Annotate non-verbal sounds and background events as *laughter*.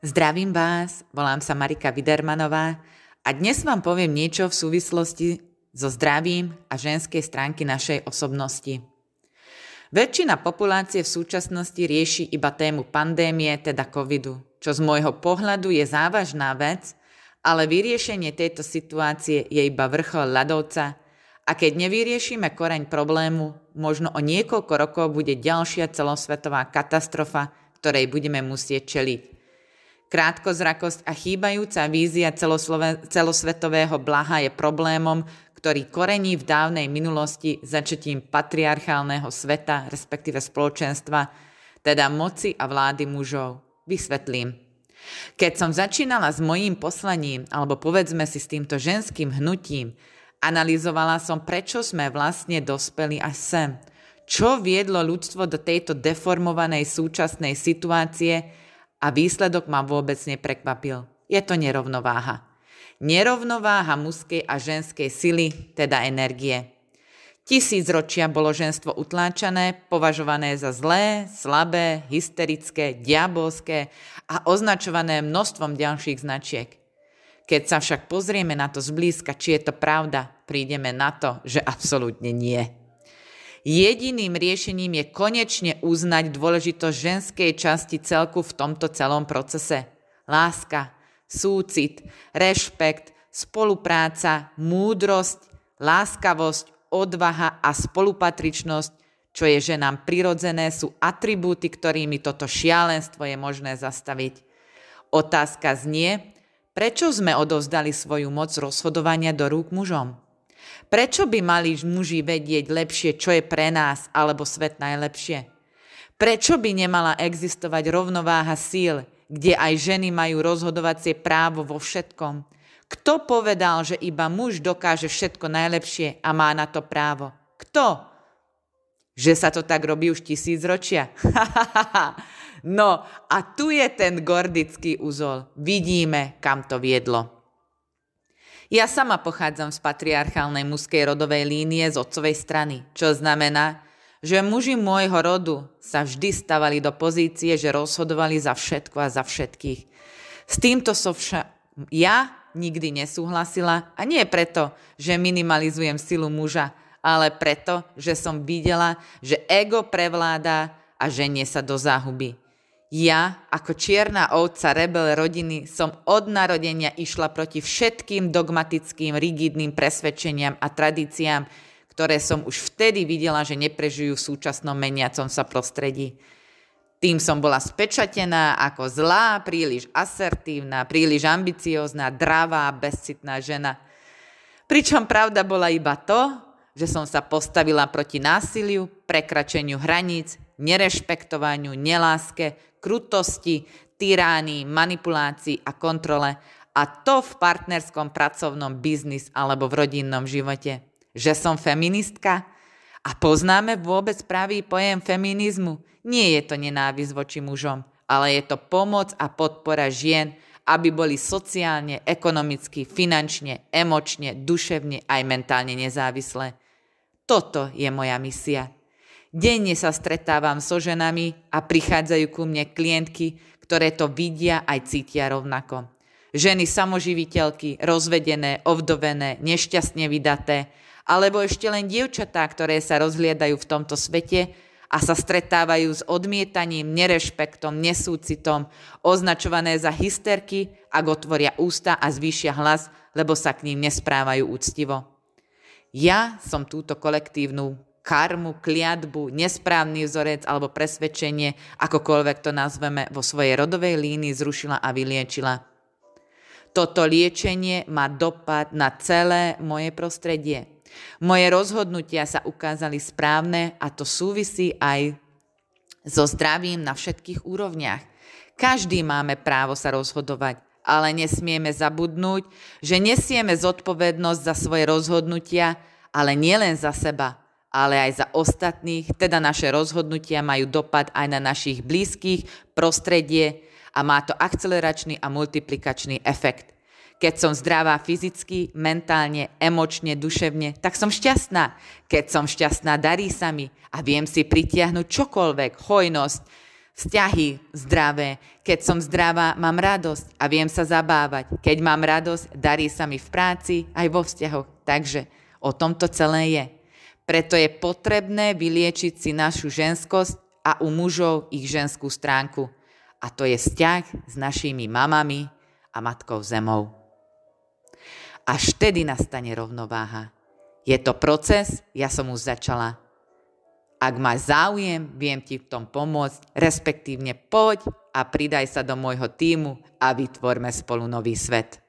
Zdravím vás, volám sa Marika Vidermanová a dnes vám poviem niečo v súvislosti so zdravím a ženskej stránky našej osobnosti. Väčšina populácie v súčasnosti rieši iba tému pandémie, teda covidu, čo z môjho pohľadu je závažná vec, ale vyriešenie tejto situácie je iba vrchol ľadovca a keď nevyriešime koreň problému, možno o niekoľko rokov bude ďalšia celosvetová katastrofa, ktorej budeme musieť čeliť. Krátkozrakosť a chýbajúca vízia celosvetového blaha je problémom, ktorý korení v dávnej minulosti začetím patriarchálneho sveta, respektíve spoločenstva, teda moci a vlády mužov. Vysvetlím. Keď som začínala s mojím poslaním, alebo povedzme si s týmto ženským hnutím, analyzovala som, prečo sme vlastne dospeli až sem. Čo viedlo ľudstvo do tejto deformovanej súčasnej situácie, a výsledok ma vôbec neprekvapil. Je to nerovnováha. Nerovnováha mužskej a ženskej sily, teda energie. Tisíc ročia bolo ženstvo utláčané, považované za zlé, slabé, hysterické, diabolské a označované množstvom ďalších značiek. Keď sa však pozrieme na to zblízka, či je to pravda, prídeme na to, že absolútne nie. Jediným riešením je konečne uznať dôležitosť ženskej časti celku v tomto celom procese. Láska, súcit, rešpekt, spolupráca, múdrosť, láskavosť, odvaha a spolupatričnosť, čo je ženám prirodzené, sú atribúty, ktorými toto šialenstvo je možné zastaviť. Otázka znie, prečo sme odovzdali svoju moc rozhodovania do rúk mužom? Prečo by mali muži vedieť lepšie, čo je pre nás alebo svet najlepšie? Prečo by nemala existovať rovnováha síl, kde aj ženy majú rozhodovacie právo vo všetkom? Kto povedal, že iba muž dokáže všetko najlepšie a má na to právo? Kto? Že sa to tak robí už tisíc ročia? *laughs* no a tu je ten gordický úzol. Vidíme, kam to viedlo. Ja sama pochádzam z patriarchálnej mužskej rodovej línie z otcovej strany, čo znamená, že muži môjho rodu sa vždy stavali do pozície, že rozhodovali za všetko a za všetkých. S týmto som však ja nikdy nesúhlasila a nie preto, že minimalizujem silu muža, ale preto, že som videla, že ego prevláda a ženie sa do záhuby. Ja, ako čierna ovca rebel rodiny, som od narodenia išla proti všetkým dogmatickým, rigidným presvedčeniam a tradíciám, ktoré som už vtedy videla, že neprežijú v súčasnom meniacom sa prostredí. Tým som bola spečatená ako zlá, príliš asertívna, príliš ambiciózna, dravá, bezcitná žena. Pričom pravda bola iba to, že som sa postavila proti násiliu, prekračeniu hraníc, nerešpektovaniu, neláske, krutosti, tyránii, manipulácii a kontrole a to v partnerskom pracovnom biznis alebo v rodinnom živote. Že som feministka? A poznáme vôbec pravý pojem feminizmu? Nie je to nenávisť voči mužom, ale je to pomoc a podpora žien, aby boli sociálne, ekonomicky, finančne, emočne, duševne aj mentálne nezávislé. Toto je moja misia. Denne sa stretávam so ženami a prichádzajú ku mne klientky, ktoré to vidia aj cítia rovnako. Ženy samoživiteľky, rozvedené, ovdovené, nešťastne vydaté, alebo ešte len dievčatá, ktoré sa rozhliadajú v tomto svete a sa stretávajú s odmietaním, nerešpektom, nesúcitom, označované za hysterky, ak otvoria ústa a zvýšia hlas, lebo sa k ním nesprávajú úctivo. Ja som túto kolektívnu karmu, kliatbu, nesprávny vzorec alebo presvedčenie, akokoľvek to nazveme, vo svojej rodovej línii zrušila a vyliečila. Toto liečenie má dopad na celé moje prostredie. Moje rozhodnutia sa ukázali správne a to súvisí aj so zdravím na všetkých úrovniach. Každý máme právo sa rozhodovať, ale nesmieme zabudnúť, že nesieme zodpovednosť za svoje rozhodnutia, ale nielen za seba, ale aj za ostatných, teda naše rozhodnutia majú dopad aj na našich blízkych, prostredie a má to akceleračný a multiplikačný efekt. Keď som zdravá fyzicky, mentálne, emočne, duševne, tak som šťastná. Keď som šťastná, darí sa mi a viem si pritiahnuť čokoľvek, hojnosť, Vzťahy zdravé. Keď som zdravá, mám radosť a viem sa zabávať. Keď mám radosť, darí sa mi v práci aj vo vzťahoch. Takže o tomto celé je. Preto je potrebné vyliečiť si našu ženskosť a u mužov ich ženskú stránku. A to je vzťah s našimi mamami a matkou zemou. Až vtedy nastane rovnováha. Je to proces, ja som už začala ak máš záujem, viem ti v tom pomôcť, respektívne poď a pridaj sa do môjho týmu a vytvorme spolu nový svet.